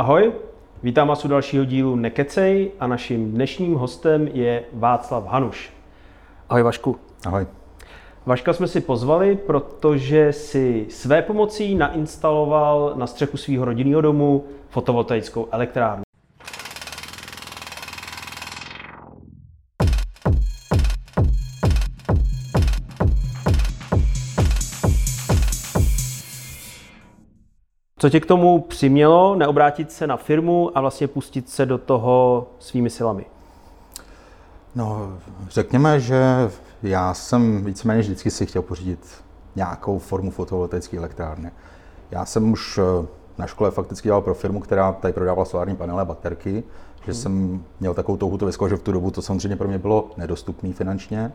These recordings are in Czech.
Ahoj, vítám vás u dalšího dílu Nekecej a naším dnešním hostem je Václav Hanuš. Ahoj Vašku. Ahoj. Vaška jsme si pozvali, protože si své pomocí nainstaloval na střechu svého rodinného domu fotovoltaickou elektrárnu. Co tě k tomu přimělo neobrátit se na firmu a vlastně pustit se do toho svými silami? No, řekněme, že já jsem víceméně vždycky si chtěl pořídit nějakou formu fotovoltaické elektrárny. Já jsem už eh, na škole fakticky dělal pro firmu, která tady prodávala solární panely a baterky, že hmm. jsem měl takovou touhu to vyzkoušet, že v tu dobu to samozřejmě pro mě bylo nedostupné finančně.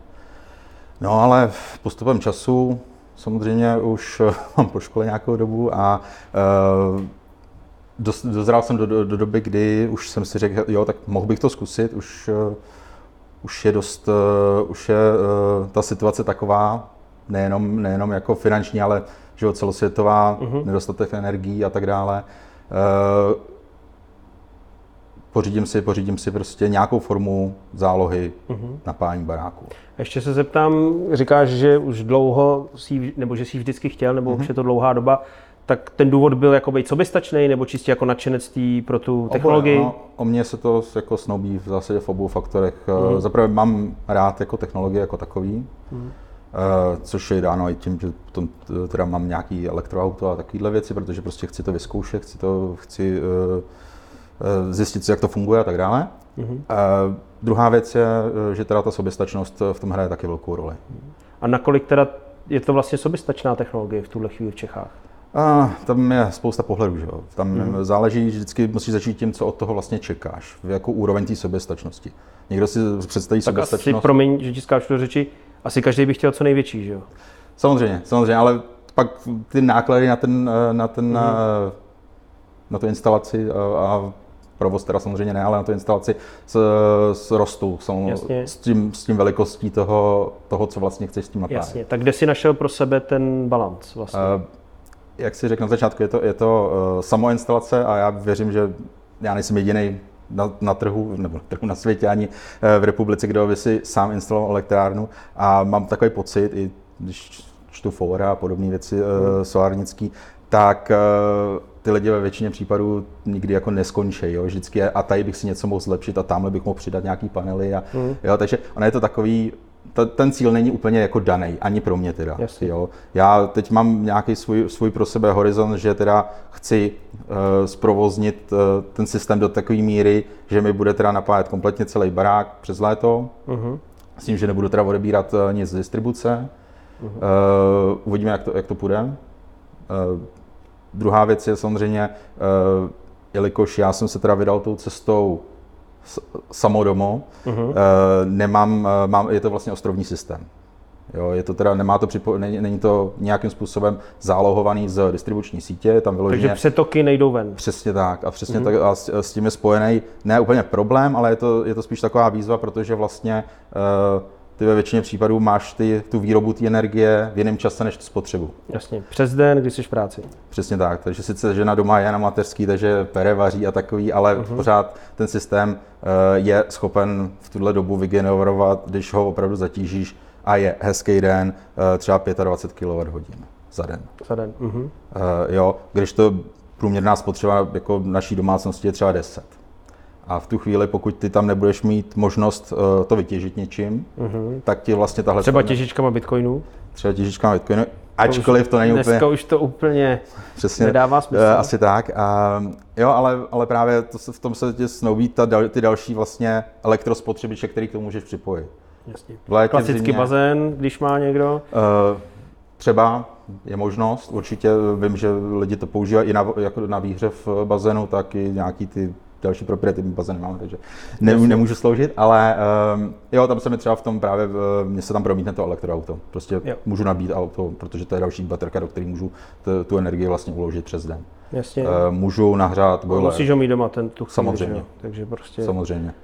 No ale postupem času samozřejmě už eh, mám po škole nějakou dobu a uh, dozrál jsem do, do, do doby, kdy už jsem si řekl, jo, tak mohl bych to zkusit, už, uh, už je dost, už je ta situace taková, nejenom, nejenom jako finanční, ale že celosvětová, uh-huh. nedostatek energií a tak dále. Uh, pořídím si, pořídím si prostě nějakou formu zálohy uh-huh. na pání baráku. Ještě se zeptám, říkáš, že už dlouho, jsi, nebo že jsi vždycky chtěl, nebo uh-huh. už je to dlouhá doba, tak ten důvod byl jako být soběstačný, nebo čistě jako nadšenectví pro tu technologii? Oboje, no, o mě se to jako snoubí v zásadě v obou faktorech. Uh-huh. Zaprvé mám rád jako technologie jako takový, uh-huh. což je dáno i tím, že potom teda mám nějaký elektroauto a takovéhle věci, protože prostě chci to vyzkoušet, chci to, chci uh, Eh, zjistit si, jak to funguje a tak dále. Mm-hmm. A druhá věc je, eh, že teda ta soběstačnost v tom hraje taky velkou roli. A nakolik teda je to vlastně soběstačná technologie v tuhle chvíli v Čechách? A, tam je spousta pohledů, že jo. Tam mm. záleží, vždycky musíš začít tím, co od toho vlastně čekáš, v jakou úroveň té soběstačnosti. Někdo si představí tak soběstačnost. Asi, promiň, že ti skáču do řeči, asi každý by chtěl co největší, že jo? Samozřejmě, samozřejmě, ale pak ty náklady na ten, eh, na ten, mm. na tu instalaci a, a provoz teda samozřejmě ne, ale na tu instalaci s, s rostou s tím, s tím velikostí toho, toho, co vlastně chceš s tím napájet. Jasně, tak kde jsi našel pro sebe ten balans vlastně? Uh, jak si řekl na začátku, je to, je to uh, samoinstalace a já věřím, že já nejsem jediný na, na trhu, nebo trhu na světě, ani uh, v republice, kdo by si sám instaloval elektrárnu a mám takový pocit, i když čtu fora a podobné věci uh, solárnický, tak uh, ty lidi ve většině případů nikdy jako neskončí, jo? vždycky je, a tady bych si něco mohl zlepšit a tamhle bych mohl přidat nějaký panely a, mm. jo, takže ono je to takový, ta, ten cíl není úplně jako daný, ani pro mě teda. Jo. Já teď mám nějaký svůj, svůj pro sebe horizont, že teda chci uh, zprovoznit uh, ten systém do takové míry, že mi bude teda napájet kompletně celý barák přes léto, uh-huh. s tím, že nebudu teda odebírat uh, nic z distribuce. Uh-huh. Uh, uvidíme, jak to, jak to půjde. Uh, Druhá věc je samozřejmě, uh, jelikož já jsem se teda vydal tou cestou samodomo, uh-huh. uh, nemám, uh, mám, je to vlastně ostrovní systém. Jo, je to teda, nemá to připo, není, není to nějakým způsobem zálohovaný z distribuční sítě, tam vyloženě... Takže přetoky nejdou ven. Přesně tak a přesně uh-huh. tak a s, s tím je spojený ne úplně problém, ale je to, je to spíš taková výzva, protože vlastně uh, ty ve většině případů máš ty, tu výrobu té energie v jiném čase než tu spotřebu. Jasně, přes den, když jsi v práci. Přesně tak, takže sice žena doma je na mateřský, takže pere, vaří a takový, ale uh-huh. pořád ten systém uh, je schopen v tuhle dobu vygenerovat, když ho opravdu zatížíš a je hezký den, uh, třeba 25 kWh za den. Za den. Uh-huh. Uh, jo, když to průměrná spotřeba jako naší domácnosti je třeba 10. A v tu chvíli, pokud ty tam nebudeš mít možnost uh, to vytěžit něčím, uh-huh. tak ti vlastně tahle... Třeba těžičkama bitcoinu? Třeba těžičkama bitcoinu, ačkoliv to není dneska úplně... Dneska už to úplně Přesně, nedává smysl. Uh, asi tak. A, jo, ale, ale právě to se, v tom se tě snoubí ta, ty další vlastně elektrospotřebiče, který k tomu můžeš připojit. Jasně. Klasický zimě, bazén, když má někdo? Uh, třeba je možnost, určitě vím, že lidi to používají i na, jako na výhřev bazénu, tak i nějaký ty další proprietární bazén mám, takže ne, nemůžu sloužit, ale um, jo, tam se mi třeba v tom právě, mně se tam promítne to elektroauto. Prostě jo. můžu nabít auto, protože to je další baterka, do které můžu t, tu energii vlastně uložit přes den. Jasně. Uh, můžu nahřát boiler. Musíš ho mít doma ten tu Samozřejmě. Takže prostě... Samozřejmě.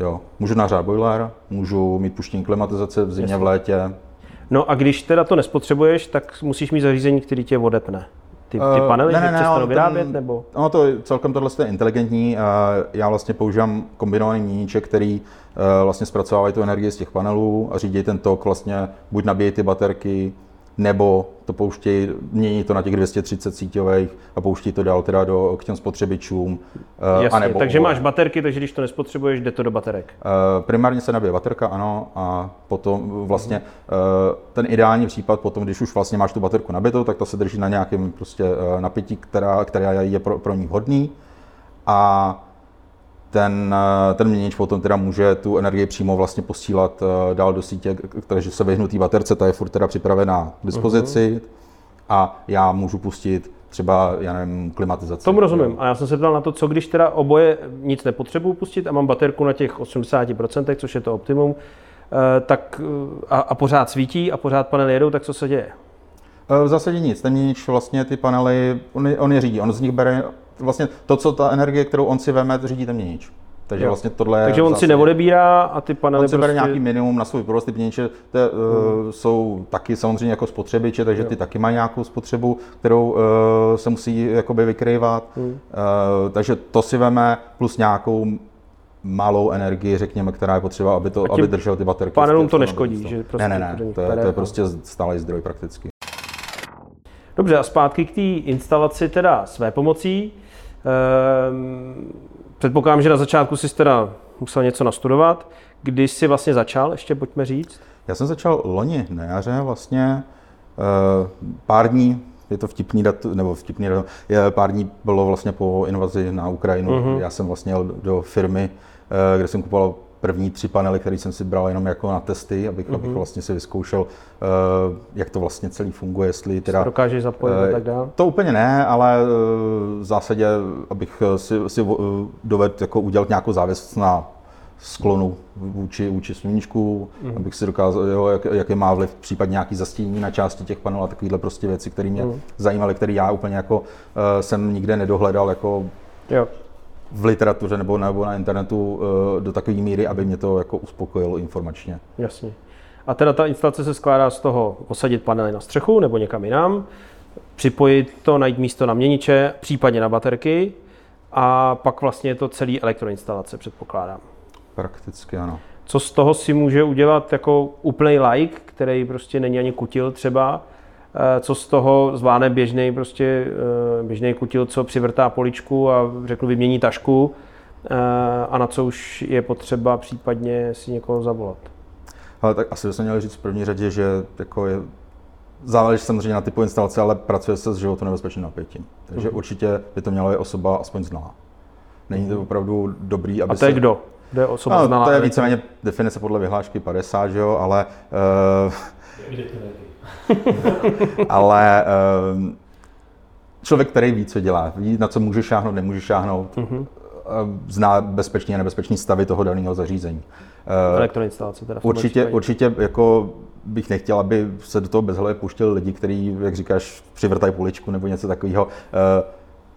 Jo. Můžu nahřát boiler, můžu mít puštění klimatizace v zimě, Jasně. v létě. No a když teda to nespotřebuješ, tak musíš mít zařízení, který tě odepne. Ty, ty panely, ne, ne, ne, přestanou on vyrábět, ten, nebo? Ono to celkem tohle je inteligentní. a Já vlastně používám kombinovaný měníček, který eh, vlastně zpracovávají tu energii z těch panelů a řídí ten tok, vlastně buď nabíjí ty baterky, nebo to pouštějí, mění to na těch 230 síťových a pouští to dál teda do, k těm spotřebičům. eh, Jasně, anebo takže máš baterky, takže když to nespotřebuješ, jde to do baterek. Eh, Primárně se nabije baterka, ano, a potom vlastně eh, ten ideální případ potom, když už vlastně máš tu baterku nabitou, tak ta se drží na nějakém prostě napětí, která, která je pro, pro ní vhodný a ten, eh, ten měnič potom teda může tu energii přímo vlastně posílat eh, dál do sítě, takže se vyhnu té baterce, ta je furt teda připravená k dispozici a já můžu pustit třeba, já nevím, klimatizaci. Tomu rozumím. A já jsem se ptal na to, co když teda oboje nic nepotřebuju pustit a mám baterku na těch 80%, což je to optimum, eh, tak a, a pořád svítí a pořád panely jedou, tak co se děje? V zásadě nic, ten měnič vlastně ty panely, on, on je řídí, on z nich bere vlastně to, co ta energie, kterou on si veme, to řídí ten měnič. Takže Jo. vlastně tohle Takže on si zásadě- neodebírá a ty panely On si bere prostě... nějaký minimum na svůj provoz, ty měniče te, hmm. jsou taky samozřejmě jako spotřebiče, takže ty taky mají nějakou spotřebu, kterou uh, se musí jakoby vykrývat. Hmm. Uh, takže to si veme plus nějakou malou energii, řekněme, která je potřeba, aby, to, aby držel ty baterky. panelům to neškodí, že prostě ne, ne, ne, to je, to je prostě stálý zdroj prakticky. Dobře, a zpátky k té instalaci teda své pomocí. Ehm, předpokládám, že na začátku jsi teda musel něco nastudovat. Kdy jsi vlastně začal, ještě pojďme říct? Já jsem začal loni na jaře vlastně, eh, pár dní, je to vtipný datum, nebo vtipný datum, je, pár dní bylo vlastně po invazi na Ukrajinu. Uh-huh. Já jsem vlastně jel do firmy, eh, kde jsem kupoval první tři panely, které jsem si bral jenom jako na testy, abych, uh-huh. abych vlastně si vyzkoušel, eh, jak to vlastně celý funguje, jestli teda... Dokážeš zapojit a Eh, tak dále? To úplně ne, ale eh, v zásadě, abych si, si dovedl jako udělat nějakou závěst na sklonu vůči, vůči sluníčku, mm. abych si dokázal, jo, jak, jaký má vliv případně nějaký zastínění na části těch panelů a takovéhle prostě věci, které mě mm. zajímaly, které já úplně jako uh, jsem nikde nedohledal jako Jo. V literatuře nebo, nebo na internetu uh, do takové míry, aby mě to jako uspokojilo informačně. Jasně. A teda ta instalace se skládá z toho osadit panely na střechu nebo někam jinam, připojit to, najít místo na měniče, případně na baterky a pak vlastně je to celý elektroinstalace, předpokládám. Prakticky ano. Co z toho si může udělat jako úplný like, který prostě není ani kutil třeba, Eh, co z toho zvládne běžný prostě eh, běžný kutil, co přivrtá poličku a řeknu vymění tašku eh, a na co už je potřeba případně si někoho zavolat. Ale tak asi bychom měli říct v první řadě, že jako je, záleží samozřejmě na typu instalace, ale pracuje se s životu nebezpečným napětím. Takže Mhm. určitě by to měla být osoba aspoň znalá. Není to opravdu dobrý, aby A to je se... kdo? Kdo je osoba No, znalá? to je víceméně definice podle vyhlášky 50, že jo, ale, uh, ale uh, člověk, který ví, co dělá, ví, na co může šáhnout, nemůže šáhnout, Mhm. uh, zná bezpečný a nebezpečný stavy toho daného zařízení. Uh, Elektroinstalace teda. Určitě, případě. určitě jako bych nechtěl, aby se do toho bezhlavě pouštěli lidi, kteří, jak říkáš, přivrtají poličku nebo něco takového. Eh,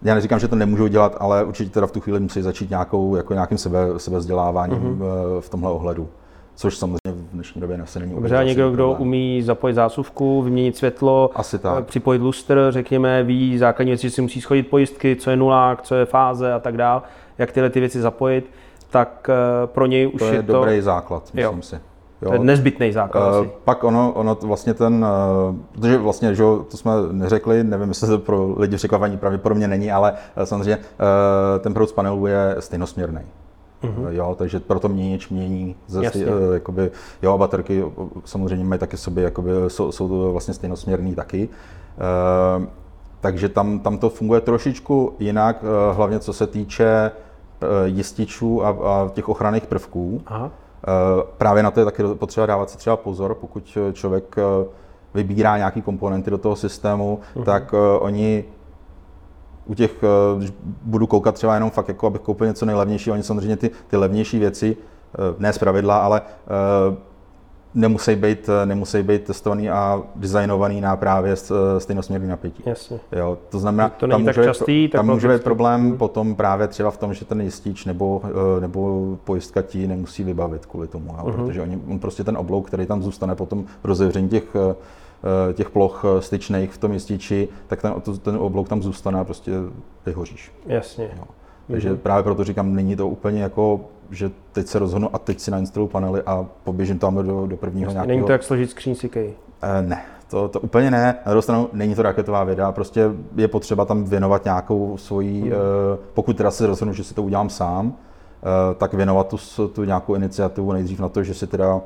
Já neříkám, že to nemůžou dělat, ale určitě teda v tu chvíli musí začít nějakou, jako nějakým sebe, sebezděláváním mm-hmm. v tomhle ohledu. Což samozřejmě v dnešní době asi není a někdo, kdo problém. umí zapojit zásuvku, vyměnit světlo, Asi tak. eh, připojit lustr, řekněme, ví základní věci, že si musí schodit pojistky, co je nulák, co je fáze a tak dál, jak tyhle ty věci zapojit, tak eh, pro něj už To je, je to, dobrý základ, myslím Jo. si. to je nezbytný základ Eh, asi. pak ono, ono vlastně ten, uh, protože vlastně, že jo, to jsme neřekli, nevím, jestli to pro lidi překvapení pravděpodobně není, ale uh, samozřejmě uh, ten proud z panelu je stejnosměrný. Mm-hmm. Jo, takže proto měnič mění ze, Jasně. uh, jakoby, jo, baterky uh, samozřejmě mají taky sobě, jakoby, jsou, jsou to vlastně stejnosměrný taky. Uh, takže tam, tam to funguje trošičku jinak, hlavně co se týče jističů a, a těch ochranných prvků. Aha. Eh, Právě na to je taky potřeba dávat si třeba pozor, pokud eh, člověk eh, vybírá nějaký komponenty do toho systému, uh-huh. tak eh, oni u těch, eh, když budu koukat třeba jenom fakt, jako abych koupil něco nejlevnější, oni samozřejmě ty, ty levnější věci, eh, ne z pravidla, ale eh, nemusí být, nemusí být testovaný a designovaný na právě stejnosměrný napětí. Jasně. Jo, to znamená, To tam tak může, častý, tam může být problém potom právě třeba v tom, že ten jistič nebo, nebo pojistka ti nemusí vybavit kvůli tomu, jo, Mhm. protože oni, on prostě ten oblouk, který tam zůstane potom rozevření těch, těch ploch styčných v tom jističi, tak ten, ten oblouk tam zůstane a prostě vyhoříš. Jasně. Jo. Takže mm-hmm. právě proto říkám, není to úplně jako, že teď se rozhodnu a teď si nainstaluju panely a poběžím tam do, do prvního Jasně, nějakého... Není to jak složit skříň CK? E, ne, to, to úplně ne. Na druhou stranu není to raketová věda, prostě je potřeba tam věnovat nějakou svoji, mm. e, pokud teda se rozhodnu, že si to udělám sám, e, tak věnovat tu, tu nějakou iniciativu nejdřív na to, že si teda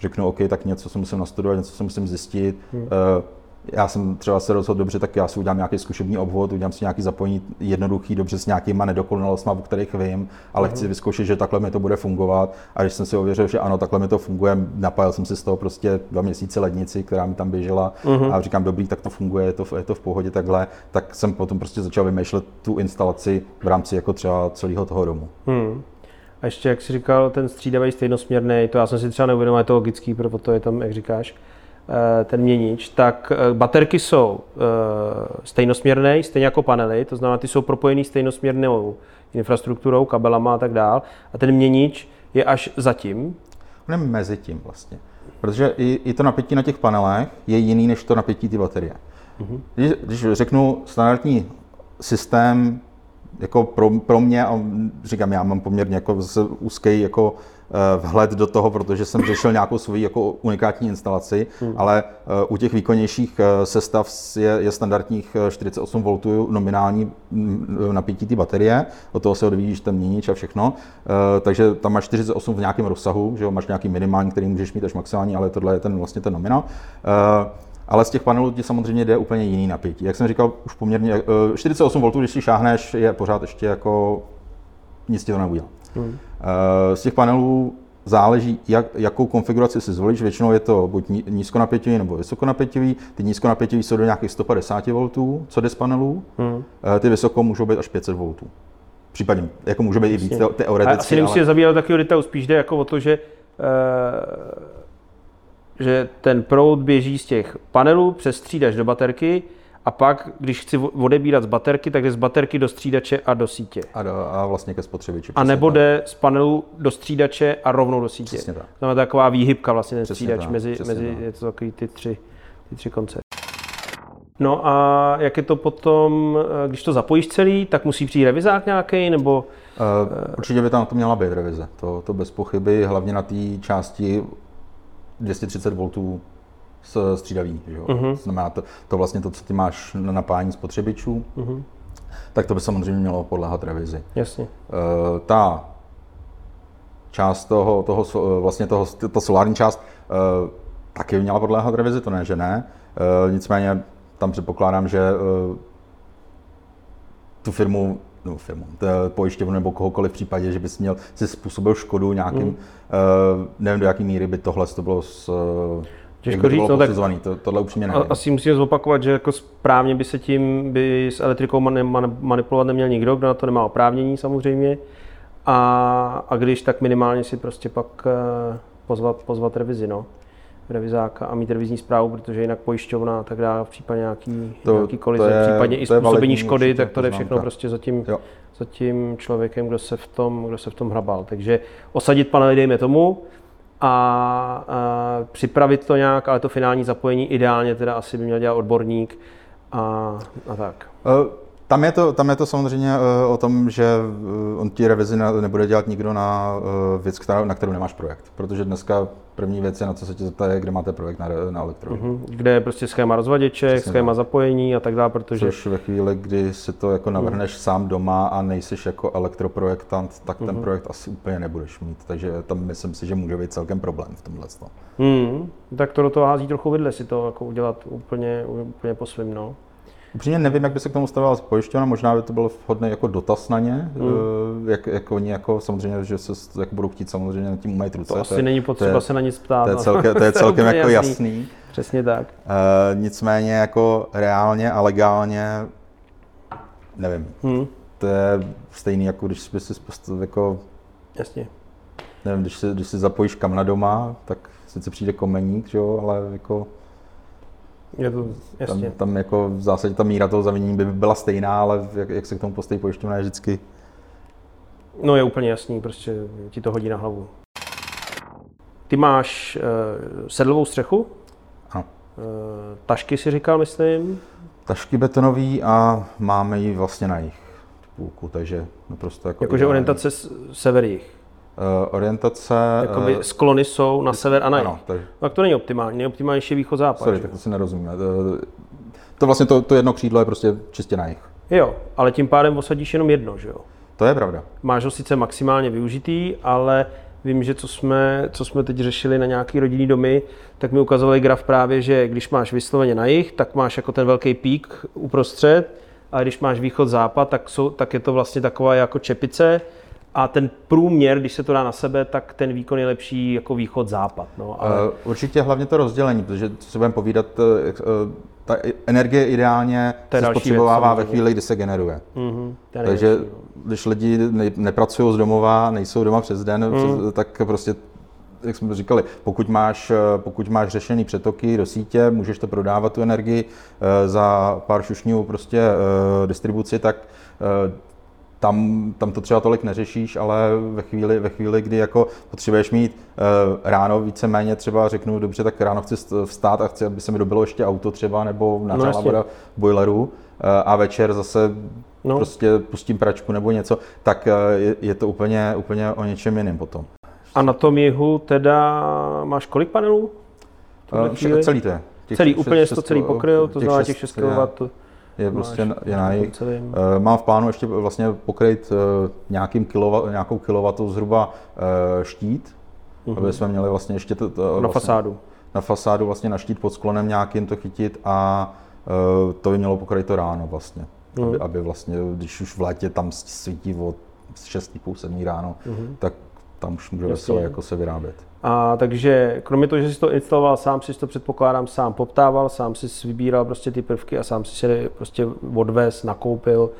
řeknu, OK, tak něco se musím nastudovat, něco se musím zjistit. Mm. E, já jsem třeba se rozhodl dobře, tak já si udělám nějaký zkušební obvod, udělám si nějaký zapojení jednoduchý, dobře s nějakýma nedokonalostmi, o kterých vím, ale uh-huh. chci vyzkoušet, že takhle mi to bude fungovat. A když jsem si ověřil, že ano, takhle mi to funguje, napájel jsem si z toho prostě dva měsíce lednici, která mi tam běžela uh-huh. a říkám, dobrý, tak to funguje, je to, je to v pohodě takhle, tak jsem potom prostě začal vymýšlet tu instalaci v rámci jako třeba celého toho domu. Uh-huh. A ještě, jak jsi říkal, ten střídavý stejnosměrný, to já jsem si třeba neuvědomil, je to logický, proto je tam, jak říkáš, Eh, ten měnič, tak eh, baterky jsou eh, stejnosměrné, stejně jako panely, to znamená, ty jsou propojený stejnosměrnou infrastrukturou, kabelama a tak dál. A ten měnič je až zatím. On je mezi tím vlastně. Protože i, i to napětí na těch panelech je jiný než to napětí ty baterie. Mm-hmm. Když, když řeknu standardní systém jako pro, pro mě, a říkám, já mám poměrně jako úzký jako Eh, vhled do toho, protože jsem řešil nějakou svoji jako unikátní instalaci, hmm. ale eh, u těch výkonnějších eh, sestav je, je standardních 48 V nominální mm, napětí té baterie, od toho se odvíjíš ten měnič a všechno, takže tam máš 48 v nějakém rozsahu, že jo, máš nějaký minimální, který můžeš mít až maximální, ale tohle je ten vlastně ten nominál. Ale z těch panelů ti samozřejmě jde úplně jiný napětí. Jak jsem říkal, už poměrně 48 V, když si šáhneš, je pořád ještě jako nic ti to neudělá. Hmm. Eh, z těch panelů záleží, jak, jakou konfiguraci si zvolíš. Většinou je to buď nízkonapětivý nebo vysokonapětivý. Ty nízkonapětivý jsou do nějakých 150 V, co jde z panelů. Hmm. Ty vysoko můžou být až 500 V. Případně, jako může být i víc teoreticky. A asi nemusí ale... zabírat takového detailu, spíš jde jako o to, že že ten proud běží z těch panelů přes střídač do baterky a pak, když chci odebírat z baterky, tak jde z baterky do střídače a do sítě. A, do, a vlastně ke spotřebiči. A nebo jde z panelu do střídače a rovnou do sítě. Přesně tak. Znamená taková výhybka vlastně ten přesně střídač tak, mezi, mezi je to takový ty tři, ty tři konce. No a jak je to potom, eh, když to zapojíš celý, tak musí přijít revizák nějaký, nebo... Uh, určitě by tam to měla být revize, to, to bez pochyby, hlavně na té části 230 V střídavý. Že jo? Uh-huh. To znamená to, to vlastně to, co ty máš na napájení spotřebičů, uh-huh. tak to by samozřejmě mělo podléhat revizi. Jasně. Uh, ta část toho, toho vlastně toho, ta solární část uh, taky měla podléhat revizi, to ne, že ne. Uh, nicméně tam předpokládám, že uh, tu firmu no, firmu, pojišťovnu nebo kohokoliv v případě, že bys měl si způsobil škodu nějakým, mm. uh, nevím do jaké míry by tohle to bylo s, uh, Těžko říct, no, tak to, tohle upřímně nevím. Asi musím zopakovat, že jako správně by se tím by s elektrikou manipulovat neměl nikdo, kdo na to nemá oprávnění samozřejmě. A, a když, tak minimálně si prostě pak eh, pozvat, pozvat revizi, no. Revizáka a mít revizní zprávu, protože jinak pojišťovna a tak dále, v případě nějaký, to, nějaký kolize, to je, případně i způsobení škody, tak to jde všechno prostě za tím, za tím člověkem, kdo se, v tom, kdo se v tom hrabal. Takže osadit panely dejme tomu, a, a připravit to nějak, ale to finální zapojení ideálně teda asi by měl dělat odborník a, a tak. Uh. Tam je, to, tam je to samozřejmě uh, o tom, že uh, on ti revizi nebude dělat nikdo na uh, věc, která, na kterou nemáš projekt. Protože dneska první věc je, na co se tě zeptá, je, kde máte projekt na, na elektro. Uh-huh. Kde je prostě schéma rozvaděček, Přesně schéma tak. zapojení a tak dále, protože... Což ve chvíli, kdy si to jako navrhneš uh-huh. sám doma a nejsiš jako elektroprojektant, tak uh-huh. ten projekt asi úplně nebudeš mít. Takže tam myslím si, že může být celkem problém v tomhle. Uh-huh. Tak to do toho hází trochu vidle si to jako udělat úplně, úplně po svým, no. Upřímně nevím, jak by se k tomu stavila pojišťovna, možná by to byl vhodný jako dotaz na ně, mm. jak, jak oni jako samozřejmě, že se jak budou chtít samozřejmě na tím umají ruce. To asi to není potřeba je, se na nic ptát. To je, celkem, to je celkem jako jasný. jasný. Přesně tak. Uh, nicméně jako reálně a legálně nevím. Hmm. To je stejný, jako když by si jako... Jasně. Nevím, když si, když si zapojíš kamna doma, tak sice přijde komeník, že jo, ale jako je to, jasně. Tam, tam jako v zásadě ta míra toho zavinění by byla stejná, ale jak, jak se k tomu postaví pojišťovna je vždycky... No je úplně jasný, prostě ti to hodí na hlavu. Ty máš uh, sedlovou střechu? Ano. tašky si říkal, myslím. Tašky betonový a máme ji vlastně na jich půlku, takže naprosto jako Jakože orientace sever jich. Uh, orientace... Jakoby uh, sklony jsou na sever a na jih. Ano, tak... tak to není optimální, nejoptimálnější východ-západ. Sorry, že? tak to si nerozumíme. To, to vlastně to, to jedno křídlo je prostě čistě na jich. Jo, ale tím pádem osadíš jenom jedno, že jo? To je pravda. Máš ho sice maximálně využitý, ale vím, že co jsme, co jsme teď řešili na nějaký rodinný domy, tak mi ukazovali graf právě, že když máš vysloveně na jich, tak máš jako ten velký pík uprostřed, a když máš východ-západ, tak, jsou, tak je to vlastně taková jako čepice, a ten průměr, když se to dá na sebe, tak ten výkon je lepší jako východ-západ. No, ale... Uh, určitě hlavně to rozdělení, protože co se budeme povídat, uh, ta energie ideálně se spotřebovává ve chvíli, kdy se generuje. Mm-hmm, Takže no. když lidi ne, nepracují z domova, nejsou doma přes den, mm. tak prostě jak jsme říkali, pokud máš, pokud máš řešený přetoky do sítě, můžeš to prodávat tu energii za pár šušňů prostě distribuci, tak tam, tam to třeba tolik neřešíš, ale ve chvíli, ve chvíli kdy jako potřebuješ mít uh, ráno víceméně třeba řeknu, dobře, tak ráno chci vstát a chci, aby se mi dobilo ještě auto třeba, nebo nahřála no, boileru uh, a večer zase no. prostě pustím pračku nebo něco, tak uh, je, je to úplně, úplně o něčem jiném potom. A na tom jihu teda máš kolik panelů? Uh, celý to je. Těch celý, 6, úplně 6, to celý pokryl, to znamená těch 6 kW je prostě je na jich. Eh, mám v plánu ještě vlastně pokryt eh, nějakým kilova, nějakou kilovatou zhruba eh, štít, uh-huh. aby jsme měli vlastně ještě to, to na vlastně, fasádu. Na fasádu vlastně na štít pod sklonem nějakým to chytit a to by mělo pokryt to ráno vlastně. Uh-huh. Aby, aby vlastně, když už v létě tam svítí od 6,5, 7 ráno, uh-huh. tak tam už může veselé jako se vyrábět. A takže kromě toho, že jsi to instaloval sám, si to předpokládám sám poptával, sám si vybíral prostě ty prvky a sám si se prostě odvez, nakoupil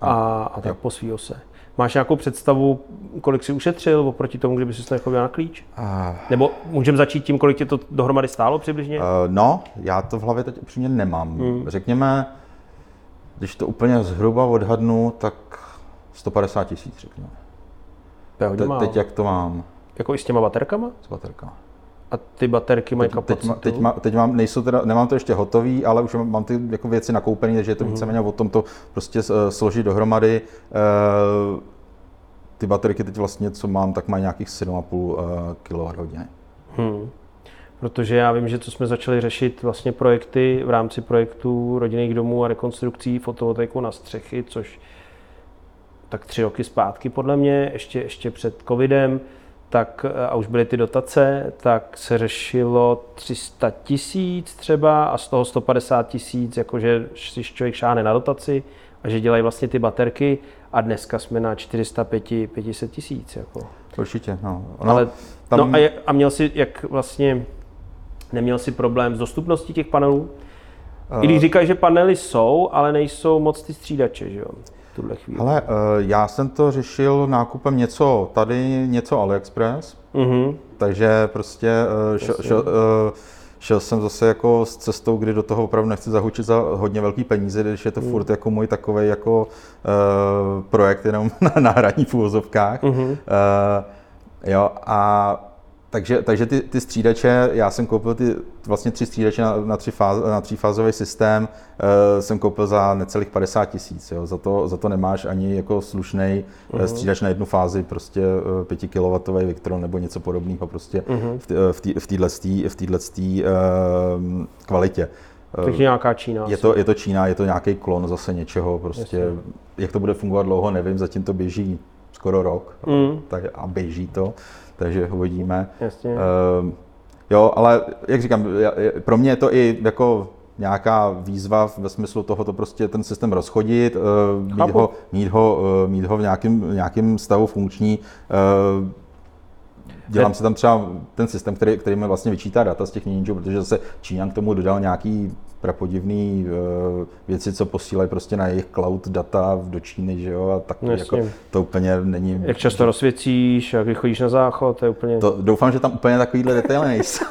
a, a tak po svý ose. Máš nějakou představu, kolik si ušetřil oproti tomu, kdyby si to nechodil na klíč? Uh, Nebo můžeme začít tím, kolik tě to dohromady stálo přibližně? Uh, no, já to v hlavě teď upřímně nemám. Hmm. Řekněme, když to úplně zhruba odhadnu, tak 150 tisíc, řekněme. Te, teď jak to mám? Jako i s těma baterkama? S baterkama. A ty baterky mají kapacitu? Teď, teď, má, teď mám, nejsou teda, nemám to ještě hotový, ale už mám ty jako věci nakoupené, takže je to mm-hmm. víceméně o tom to prostě uh, složit dohromady. Uh, ty baterky teď vlastně, co mám, tak mají nějakých 7,5 uh, kWh. Hmm. Protože já vím, že co jsme začali řešit vlastně projekty v rámci projektu rodinných domů a rekonstrukcí fotovoltaiku na střechy, což tak tři roky zpátky podle mě, ještě, ještě před covidem, tak, a už byly ty dotace, tak se řešilo 300 tisíc třeba a z toho 150 tisíc, jakože si člověk šáhne na dotaci a že dělají vlastně ty baterky a dneska jsme na 405 500 tisíc. Jako. Určitě, no. Ono, Ale, tam... no a, je, a měl si, jak vlastně, neměl si problém s dostupností těch panelů? I když říkají, že panely jsou, ale nejsou moc ty střídače, že jo? Tuhle chvíli? Ale uh, já jsem to řešil nákupem něco tady, něco AliExpress, uh-huh. takže prostě uh, šel, šel, uh, šel jsem zase jako s cestou, kdy do toho opravdu nechci zahučit za hodně velký peníze, když je to uh-huh. furt jako můj takový jako uh, projekt jenom na, na hraní v úvozovkách. Uh-huh. Uh, jo, a takže, takže ty, ty střídače, já jsem koupil ty vlastně tři střídače na, na, tři fáz, na třífázový systém, uh, jsem koupil za necelých 50 tisíc. Za to, za to nemáš ani jako slušný uh-huh. Mhm. střídač na jednu fázi, prostě uh, 5 kW Victron nebo něco podobného prostě uh-huh. v téhle v téhle uh, kvalitě. Takže nějaká Čína. Je to, je to Čína, je to nějaký klon zase něčeho, prostě Jasně. jak to bude fungovat dlouho, nevím, zatím to běží skoro rok mm. tak, a běží to takže uvidíme. Jasně. Uh, jo, ale jak říkám, pro mě je to i jako nějaká výzva ve smyslu toho to prostě ten systém rozchodit, uh, mít, ho, mít, ho, uh, mít ho v nějakém, nějakém stavu funkční. Uh, dělám si tam třeba ten systém, který, který mi vlastně vyčítá data z těch ninjů, protože zase Číňan k tomu dodal nějaký prapodivný uh, věci, co posílají prostě na jejich cloud data do Číny, že jo, a tak no, jako, to úplně není... Jak často rozsvěcíš, jak chodíš na záchod, to je úplně... To, doufám, že tam úplně takovýhle detaily nejsou.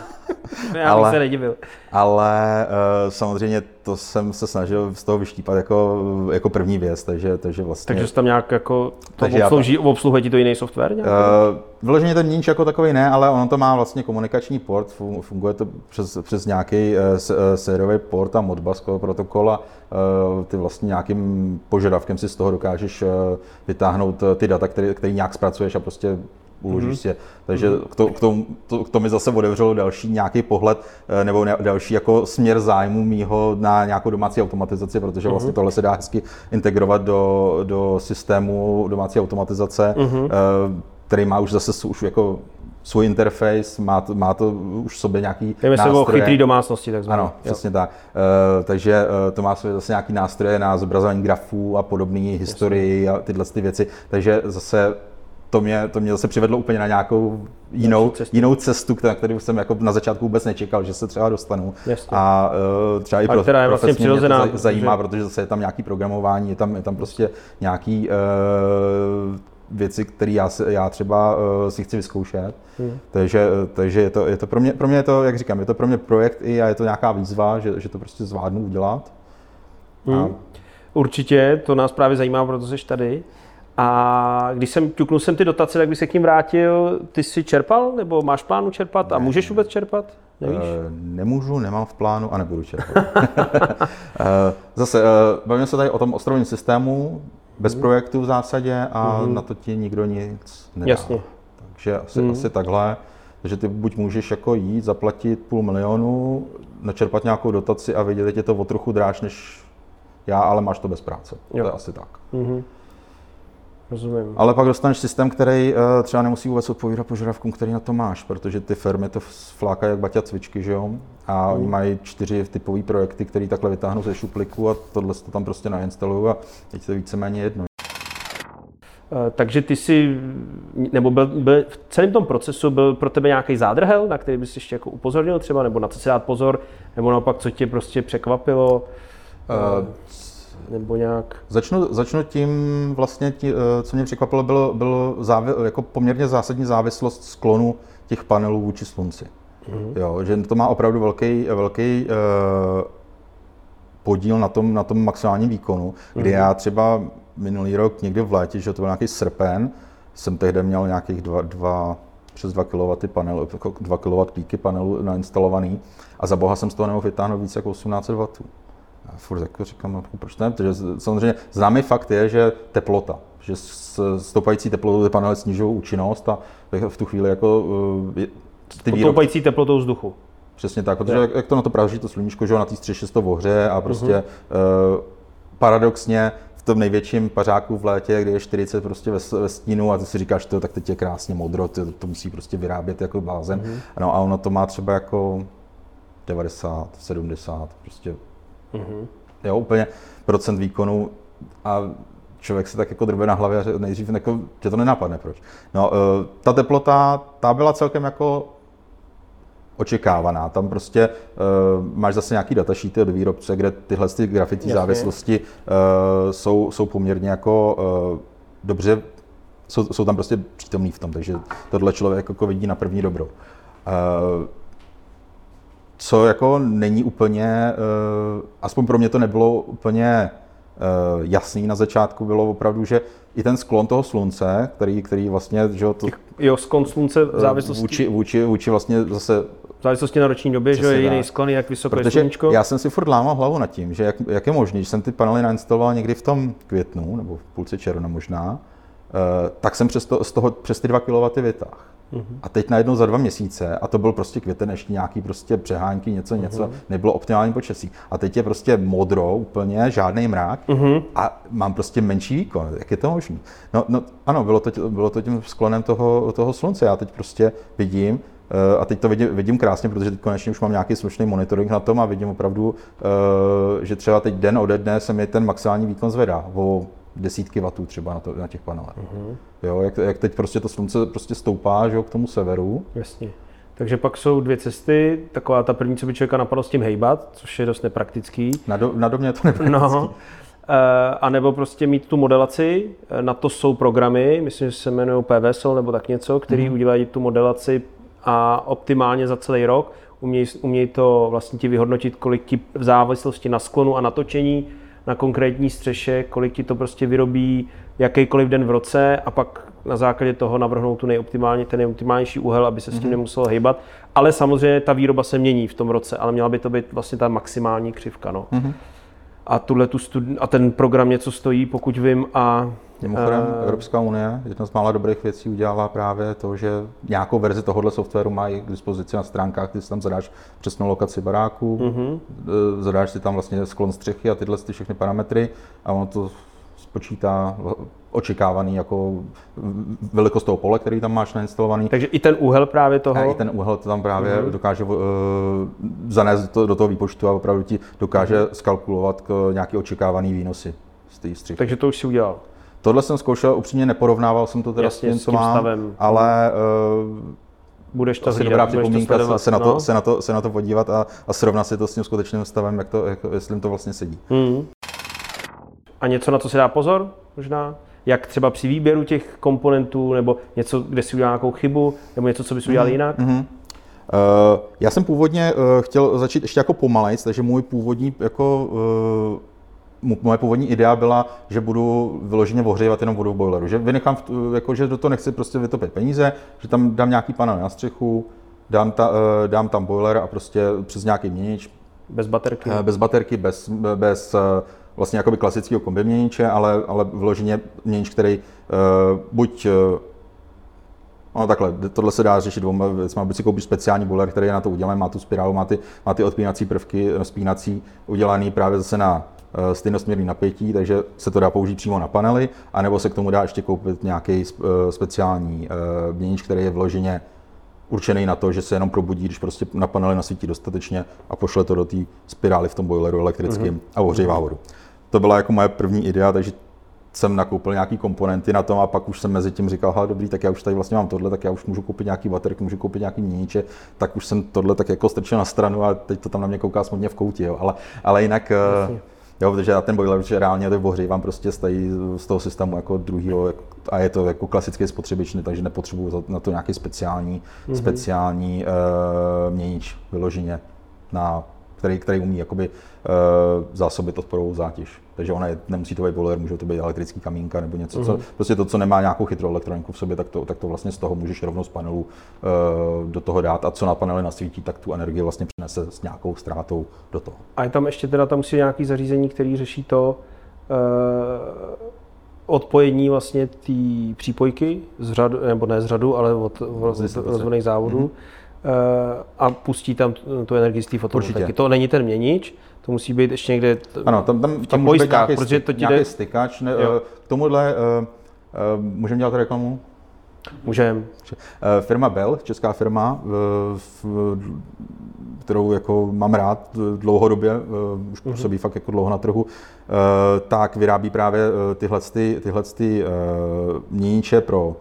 Já bych se nedivil. Ale uh, samozřejmě to jsem se snažil z toho vyštípat jako, jako první věc, takže, takže vlastně... Takže tam nějak jako, to obslouží, tam, obsluhuje ti to jiný software? Nějak? Uh, vyloženě ten níž jako takový ne, ale ono to má vlastně komunikační port, funguje to přes, přes nějaký uh, sériový port a Modbus protokol a uh, ty vlastně nějakým požadavkem si z toho dokážeš uh, vytáhnout ty data, který, který nějak zpracuješ a prostě uložíš mm-hmm. Takže mm-hmm. k, to, k, tomu, to, k tomu mi zase otevřelo další nějaký pohled eh, nebo ne, další jako směr zájmu mýho na nějakou domácí automatizaci, protože vlastně mm-hmm. tohle se dá hezky integrovat do, do systému domácí automatizace, mm-hmm. který má už zase už jako svůj interface, má to, má to už v sobě nějaký Jdeme nástroje. se o chytrý domácnosti, takzvané. Ano, přesně tak. Uh, takže uh, to má sobě zase nějaký nástroje na zobrazování grafů a podobné historii a tyhle ty věci. Takže zase to mě, to mě zase přivedlo úplně na nějakou jinou cestu, jinou cestu na kterou jsem jako na začátku vůbec nečekal, že se třeba dostanu. Jasně. A uh, třeba i pro, je vlastně přirozená, mě to zajímá, protože... protože zase je tam nějaký programování, je tam, je tam prostě nějaký uh, věci, které já, já třeba uh, si chci vyzkoušet. Hmm. Takže, takže je, to, je to pro mě, pro mě je to, jak říkám, je to pro mě projekt i a je to nějaká výzva, že, že to prostě zvládnu udělat. Hmm. A... Určitě, to nás právě zajímá, proto jsi tady. A když jsem ťuknul jsem ty dotace, tak bych se k ním vrátil. Ty jsi čerpal, nebo máš plánu čerpat a můžeš vůbec čerpat? Nevíš? Uh, nemůžu, nemám v plánu a nebudu čerpat. Eh, zase, uh, bavíme se tady o tom ostrovním systému, bez mm. projektu v zásadě a mm. na to ti nikdo nic nedá. Jasně. Takže asi, mm. asi takhle. Takže ty buď můžeš jako jít, zaplatit půl milionu, načerpat nějakou dotaci a vidět, že je to o trochu dráž než já, ale máš to bez práce. Jo. To je asi tak. Mm-hmm. Rozumím. Ale pak dostaneš systém, který uh, třeba nemusí vůbec odpovídat požadavkům, který na to máš, protože ty firmy to flákají jak baťa cvičky, že jo? A mm. oni mají čtyři typové projekty, které takhle vytáhnou ze šupliku a tohle to tam prostě nainstalují a teď to je víceméně jedno. Eh, takže ty si, nebo byl, byl, v celém tom procesu byl pro tebe nějaký zádrhel, na který bys ještě jako upozornil třeba, nebo na co si dát pozor, nebo naopak, co tě prostě překvapilo? Uh, nebo nějak? Začnu, začnu tím vlastně, tí, eh, co mě překvapilo, bylo, bylo závi, jako poměrně zásadní závislost sklonu těch panelů vůči slunci. Mm-hmm. Jo, že to má opravdu velký, velký uh, podíl na tom, na tom maximálním výkonu, kdy mm-hmm. já třeba minulý rok někdy v létě, že to byl nějaký srpen, jsem tehdy měl nějakých dva, dva přes 2 kW panel, 2 kW píky panelu nainstalovaný a za boha jsem z toho nemohl vytáhnout více jako 1800 W. Furt jako říkám, no, proč ne? Protože samozřejmě známý fakt je, že teplota, že s stoupající teplotou ty panely snižují účinnost a v tu chvíli jako eh, ty výrobky... Stoupající teplotou vzduchu. Přesně tak, protože jak, jak to na to praží, to sluníčko, že na té střeše to ohře a prostě uh-huh. uh, paradoxně v tom největším pařáku v létě, kdy je 40 prostě ve, ve stínu a ty si říkáš, to, tak teď je krásně modro, to, to musí prostě vyrábět jako blázen. Uh-huh. No a ono to má třeba jako 90, 70, prostě Mm-hmm. Jo, úplně procent výkonu a člověk se tak jako drbe na hlavě a nejdřív jako, tě to nenapadne, proč. No, uh, ta teplota, ta byla celkem jako očekávaná. Tam prostě uh, máš zase nějaký datasheety od výrobce, kde tyhle ty grafitní závislosti uh, jsou, jsou poměrně jako uh, dobře, jsou, jsou tam prostě přítomný v tom, takže tohle člověk jako vidí na první dobro. Uh, co jako není úplně, uh, aspoň pro mě to nebylo úplně uh, jasný na začátku, bylo opravdu, že i ten sklon toho slunce, který, který vlastně, že to... Jo, sklon slunce v závislosti... Vůči, vůči, vůči vlastně zase... V závislosti na roční době, že je jiný sklon, jak vysoko Protože je sluníčko. já jsem si furt lámal hlavu nad tím, že jak, jak je možné, že jsem ty panely nainstaloval někdy v tom květnu, nebo v půlce června možná, uh, tak jsem přes, to, z toho přes ty 2 kW vytáhl. A teď najednou za dva měsíce, a to byl prostě květen, ještě nějaký prostě přehánky, něco, něco, uh-huh. nebylo optimální počasí. A teď je prostě modro úplně, žádný mrák uh-huh. a mám prostě menší výkon. Jak je to možné? No, no, ano, bylo to, bylo to tím sklonem toho, toho slunce. Já teď prostě vidím, Uh, a teď to vidím, vidím krásně, protože teď konečně už mám nějaký slušný monitoring na tom a vidím opravdu, uh, že třeba teď den ode dne se mi ten maximální výkon zvedá o desítky vatů třeba na, to, na těch panelech. Uh-huh. Jo, jak, jak teď prostě to slunce prostě stoupá že jo, k tomu severu. Jasně. Takže pak jsou dvě cesty. Taková ta první, co by člověka napadlo s tím hejbat, což je dost nepraktický. Na, do, na domě je to nepraktický. No. A nebo prostě mít tu modelaci, eh, na to jsou programy, myslím, že se jmenují PVSOL nebo tak něco, který mm. udělají tu modelaci a optimálně za celý rok umějí, umějí to vlastně ti vyhodnotit, kolik ti v závislosti na sklonu a natočení na konkrétní střeše, kolik ti to prostě vyrobí jakýkoliv den v roce a pak na základě toho navrhnout tu nejoptimální, ten nejoptimálnější úhel, aby se s tím mm-hmm. nemuselo hýbat. Ale samozřejmě ta výroba se mění v tom roce, ale měla by to být vlastně ta maximální křivka. No. Mm-hmm. A, tu studi- a ten program něco stojí, pokud vím, a Mimochodem, uh, Evropská unie jedna z mála dobrých věcí udělala právě to, že nějakou verzi tohohle softwaru mají k dispozici na stránkách, ty si tam zadáš přesnou lokaci baráku, uh-huh. zadáš si tam vlastně sklon střechy a tyhle ty všechny parametry a ono to spočítá očekávaný jako velikost toho pole, který tam máš nainstalovaný. Takže i ten úhel právě toho? A i ten úhel to tam právě uh-huh. dokáže uh, zanést to, do toho výpočtu a opravdu ti dokáže uh-huh. skalkulovat k nějaký očekávaný výnosy z té střechy. Takže to už si udělal? Tohle jsem zkoušel, upřímně neporovnával jsem to teda Jasně, s tím, co mám, stavem. ale uh, budeš to asi dobrá připomínka se, se, na to, no? se, na to, se na to podívat a, a srovnat si to s tím skutečným stavem, jak to, jak, jestli jim to vlastně sedí. Hmm. A něco, na co se dá pozor možná? Jak třeba při výběru těch komponentů, nebo něco, kde si udělal nějakou chybu, nebo něco, co bys udělal mm-hmm. jinak? Mm-hmm. Uh, já jsem původně uh, chtěl začít ještě jako pomalejc, takže můj původní jako uh, moje původní idea byla, že budu vyloženě ohřívat jenom vodu v boileru. Že vynechám, jako, že do toho nechci prostě vytopit peníze, že tam dám nějaký panel na střechu, dám, ta, eh, dám tam boiler a prostě přes nějaký měnič. Bez baterky? Eh, bez baterky, bez, bez eh, vlastně jakoby klasického kombi měniče, ale, ale vyloženě měnič, který uh, buď No takhle, tohle se dá řešit dvouma věcmi. Buď si koupíš speciální boiler, který je na to udělaný, má tu spirálu, má ty, má ty odpínací prvky, spínací, udělaný právě zase na Eh, stejnosměrný napětí, takže se to dá použít přímo na panely, anebo se k tomu dá ještě koupit nějaký speciální eh, měnič, který je vloženě určený na to, že se jenom probudí, když prostě na panely nasvítí dostatečně a pošle to do té spirály v tom boileru elektrickým mm-hmm. a ohřívá vodu. To byla jako moje první idea, takže jsem nakoupil nějaký komponenty na tom a pak už jsem mezi tím říkal, ha, dobrý, tak já už tady vlastně mám tohle, tak já už můžu koupit nějaký baterky, můžu koupit nějaký měniče, tak už jsem tohle tak jako strčil na stranu a teď to tam na mě kouká smutně v koutě, jo. Ale, ale jinak, Jasně. Jo, protože já ten boiler, že reálně to ohřívám prostě stojí z toho systému jako druhýho a je to jako klasický spotřebič, takže nepotřebuju na to nějaký speciální, mm-hmm. speciální uh, měnič vyloženě na který, který umí jakoby, uh, zásobit odporovou zátěž. Takže ona je, nemusí to být boiler, může to být elektrický kamínka nebo něco, mm-hmm. co, mhm. prostě to, co nemá nějakou chytrou elektroniku v sobě, tak to, tak to vlastně z toho můžeš rovnou z panelu uh, do toho dát a co na paneli nasvítí, tak tu energii vlastně přinese s nějakou ztrátou do toho. A je tam ještě teda tam musí nějaký zařízení, který řeší to, uh, odpojení vlastně té přípojky z řadu, nebo ne z řadu, ale od, od rozvodných závodů. Mm-hmm a pustí tam tu energii z té fotovoltaiky. To není ten měnič, to musí být ještě někde ano, tam, tam, tam může být nějaký, protože to ti jde... stykač. Ne, eh, k tomuhle uh, uh, můžeme dělat reklamu? Můžeme. Firma Bell, česká firma, kterou jako mám rád dlouhodobě, už mhm. působí mm-hmm. fakt jako dlouho na trhu, tak vyrábí právě tyhle, tyhle měniče pro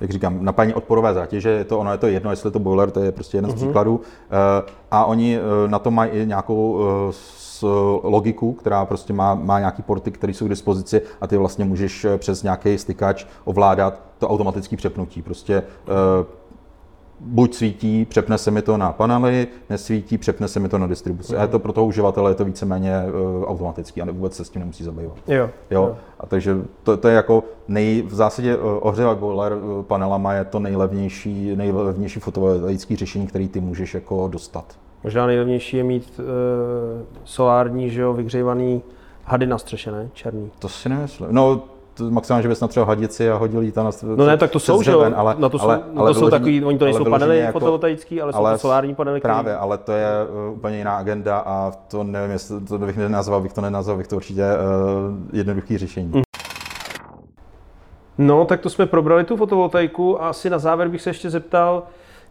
jak říkám, napájení odporové zátěže, je to, ono je to jedno, jestli je to boiler, to je prostě jeden z mm-hmm. příkladů. Eh, a oni eh, na to mají i nějakou eh, logiku, která prostě má, má nějaký porty, které jsou k dispozici a ty vlastně můžeš přes nějaký stykač ovládat to automatické přepnutí. Prostě buď svítí, přepne se mi to na panely, nesvítí, přepne se mi to na distribuci. A je to pro toho uživatele je to víceméně uh, automatický a vůbec se s tím nemusí zabývat. Jo. jo. jo. A takže to, to, je jako nej, v zásadě uh, ohřevák boiler uh, panelama je to nejlevnější, nejlevnější fotovoltaické řešení, který ty můžeš jako dostat. Možná nejlevnější je mít uh, solární, že jo, vygřívaný hady na střeše, ne? Černý. To si nemyslím. No, maximálně, že bys natřel hadici a hodil jí tam na No ne, tak to jsou, že jo, ale, no to jsou, ale, no ale to jsou takový, oni to nejsou panely jako, fotovoltaický, ale, ale jsou to solární panely. Právě, který... ale to je uh, úplně jiná agenda a to nevím, jestli to bych nenazval, bych to nenazval, bych to určitě uh, jednoduchý řešení. Mm. No, tak to jsme probrali tu fotovoltaiku a asi na závěr bych se ještě zeptal,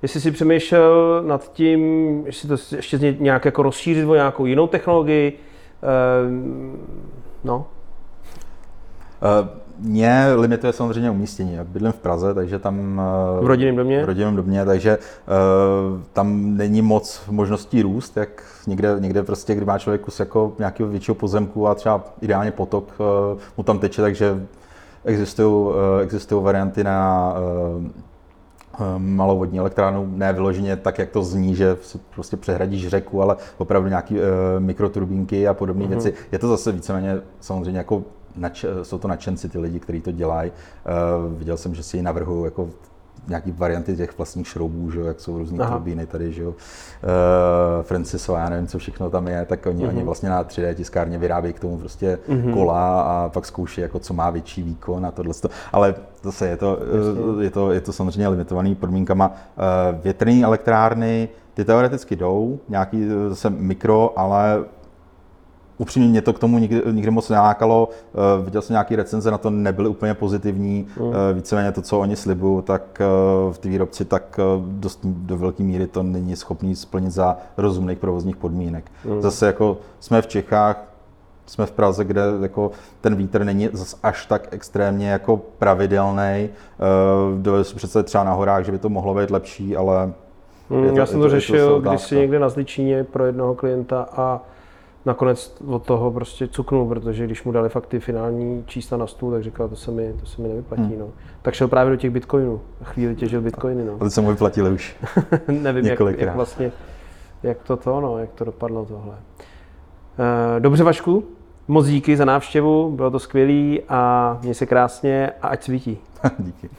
jestli si přemýšlel nad tím, jestli to ještě nějak jako rozšířit o nějakou jinou technologii. Uh, no. Uh, mě limituje samozřejmě umístění. Já bydlím v Praze, takže tam... V rodinném domě? V rodinném domě, takže uh, tam není moc možností růst, jak někde, někde prostě, kdy má člověk kus jako nějakého většího pozemku a třeba ideálně potok uh, mu tam teče, takže existují uh, existují varianty na malou vodní elektrárnu, ne vyloženě tak, jak to zní, že si prostě přehradíš řeku, ale opravdu nějaký uh, mikroturbínky a podobné mm-hmm. věci. Je to zase víceméně samozřejmě jako nač, jsou to nadšenci ty lidi, kteří to dělají. Uh, viděl jsem, že si ji navrhují jako nějaký varianty těch vlastních šroubů, že jak jsou různé turbíny tady, že jo. Uh, Francisova, já nevím, co všechno tam je, tak oni, mm-hmm. oni vlastně na 3D tiskárně vyrábějí k tomu prostě mm-hmm. kola a pak zkouší, jako co má větší výkon a tohle. Ale zase je to, uh, je to, je to samozřejmě limitovaný podmínkama. Uh, větrné elektrárny, ty teoreticky jdou, nějaký zase mikro, ale upřímně mě to k tomu nikdy, nikdy moc nelákalo. Uh, viděl jsem nějaké recenze na to, nebyly úplně pozitivní. Mm. Uh, víceméně to, co oni slibují, tak uh, v ty výrobci, tak uh, dost do velké míry to není schopný splnit za rozumných provozních podmínek. Mm. Zase jako jsme v Čechách, jsme v Praze, kde jako ten vítr není zase až tak extrémně jako pravidelný. Uh, dovedu si představit třeba na horách, že by to mohlo být lepší, ale Mm, to, já jsem to, to řešil když si někde na Zličíně pro jednoho klienta a nakonec od toho prostě cuknul, protože když mu dali fakt ty finální čísla na stůl, tak říkal, to se mi, to se mi nevyplatí. Hmm. No. Tak šel právě do těch bitcoinů. A chvíli těžil bitcoiny. No. Ale se mu vyplatili už. Nevím, jak, jak, vlastně, jak to to, no, jak to dopadlo tohle. Eh, dobře, Vašku, moc díky za návštěvu, bylo to skvělý a měj se krásně a ať svítí. díky.